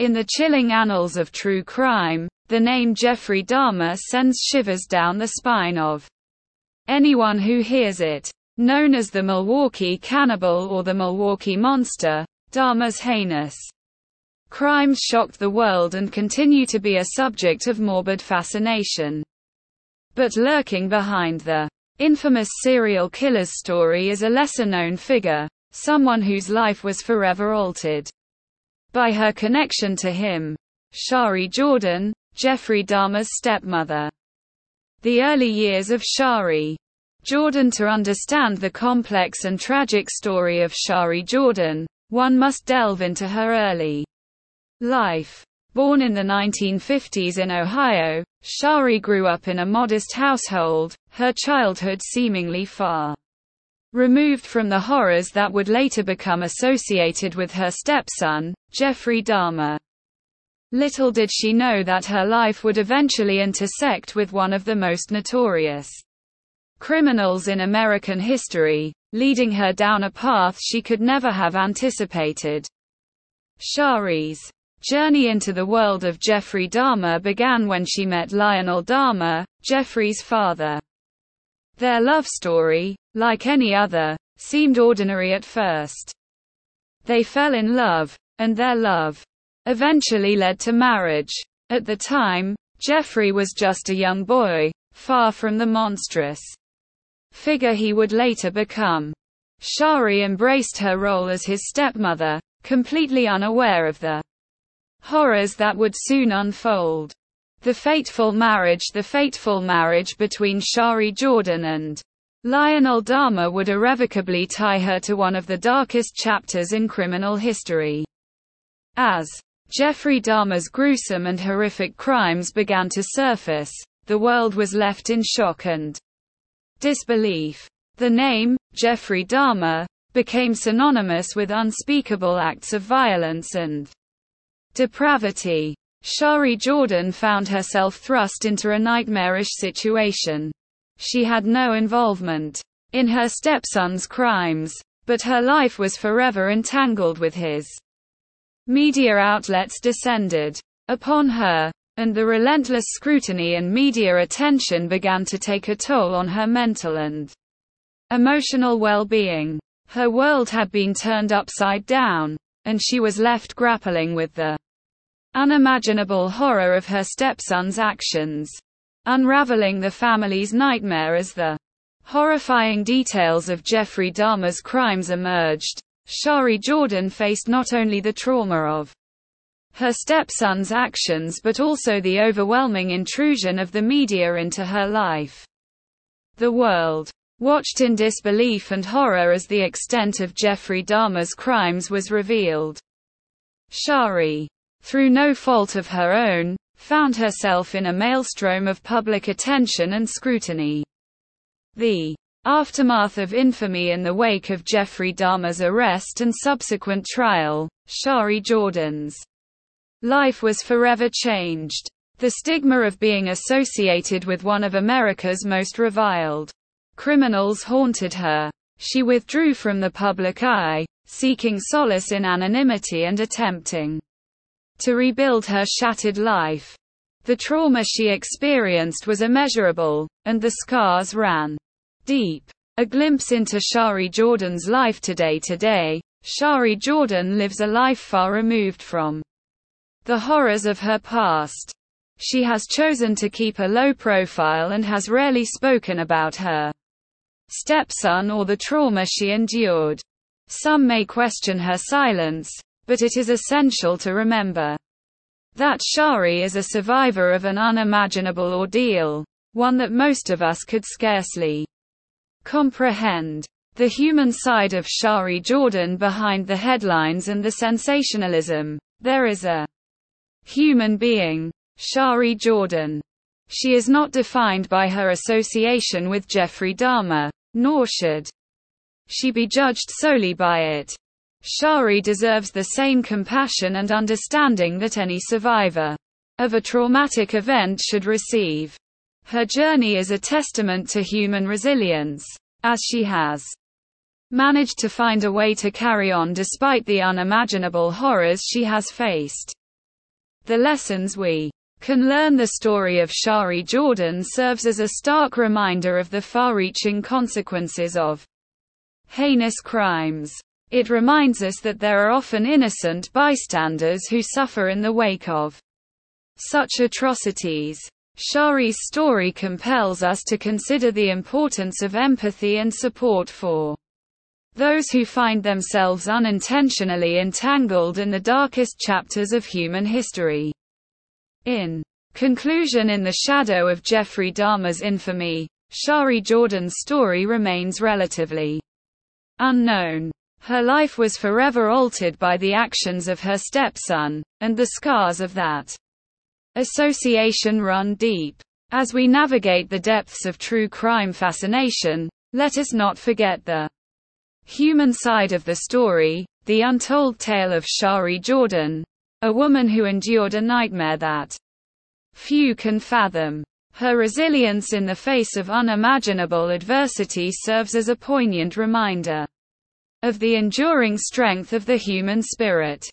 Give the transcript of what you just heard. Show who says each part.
Speaker 1: In the chilling annals of true crime, the name Jeffrey Dahmer sends shivers down the spine of anyone who hears it. Known as the Milwaukee Cannibal or the Milwaukee Monster, Dahmer's heinous crimes shocked the world and continue to be a subject of morbid fascination. But lurking behind the infamous serial killer's story is a lesser-known figure, someone whose life was forever altered by her connection to him. Shari Jordan, Jeffrey Dahmer's stepmother. The early years of Shari Jordan To understand the complex and tragic story of Shari Jordan, one must delve into her early life. Born in the 1950s in Ohio, Shari grew up in a modest household, her childhood seemingly far removed from the horrors that would later become associated with her stepson, Jeffrey Dahmer. Little did she know that her life would eventually intersect with one of the most notorious criminals in American history, leading her down a path she could never have anticipated. Shari's journey into the world of Jeffrey Dahmer began when she met Lionel Dahmer, Jeffrey's father. Their love story, like any other, seemed ordinary at first. They fell in love, and their love eventually led to marriage. At the time, Jeffrey was just a young boy, far from the monstrous figure he would later become. Shari embraced her role as his stepmother, completely unaware of the horrors that would soon unfold. The fateful marriage The fateful marriage between Shari Jordan and Lionel Dahmer would irrevocably tie her to one of the darkest chapters in criminal history. As Jeffrey Dahmer's gruesome and horrific crimes began to surface, the world was left in shock and disbelief. The name, Jeffrey Dahmer, became synonymous with unspeakable acts of violence and depravity. Shari Jordan found herself thrust into a nightmarish situation. She had no involvement in her stepson's crimes, but her life was forever entangled with his. Media outlets descended upon her, and the relentless scrutiny and media attention began to take a toll on her mental and emotional well-being. Her world had been turned upside down, and she was left grappling with the unimaginable horror of her stepson's actions unraveling the family's nightmare as the horrifying details of Jeffrey Dahmer's crimes emerged. Shari Jordan faced not only the trauma of her stepson's actions but also the overwhelming intrusion of the media into her life. The world watched in disbelief and horror as the extent of Jeffrey Dahmer's crimes was revealed. Shari, through no fault of her own, found herself in a maelstrom of public attention and scrutiny. The aftermath of infamy in the wake of Jeffrey Dahmer's arrest and subsequent trial, Shari Jordan's life was forever changed. The stigma of being associated with one of America's most reviled criminals haunted her. She withdrew from the public eye, seeking solace in anonymity and attempting to rebuild her shattered life. The trauma she experienced was immeasurable, and the scars ran deep. A glimpse into Shari Jordan's life today today, Shari Jordan lives a life far removed from the horrors of her past. She has chosen to keep a low profile and has rarely spoken about her stepson or the trauma she endured. Some may question her silence, but it is essential to remember that Shari is a survivor of an unimaginable ordeal, one that most of us could scarcely comprehend. The human side of Shari Jordan behind the headlines and the sensationalism. There is a human being, Shari Jordan. She is not defined by her association with Jeffrey Dahmer, nor should she be judged solely by it. Shari deserves the same compassion and understanding that any survivor of a traumatic event should receive. Her journey is a testament to human resilience, as she has managed to find a way to carry on despite the unimaginable horrors she has faced. The lessons we can learn the story of Shari Jordan serves as a stark reminder of the far-reaching consequences of heinous crimes. It reminds us that there are often innocent bystanders who suffer in the wake of such atrocities. Shari's story compels us to consider the importance of empathy and support for those who find themselves unintentionally entangled in the darkest chapters of human history. In conclusion in the shadow of Jeffrey Dahmer's infamy, Shari Jordan's story remains relatively unknown. Her life was forever altered by the actions of her stepson, and the scars of that association run deep. As we navigate the depths of true crime fascination, let us not forget the human side of the story, the untold tale of Shari Jordan, a woman who endured a nightmare that few can fathom. Her resilience in the face of unimaginable adversity serves as a poignant reminder of the enduring strength of the human spirit.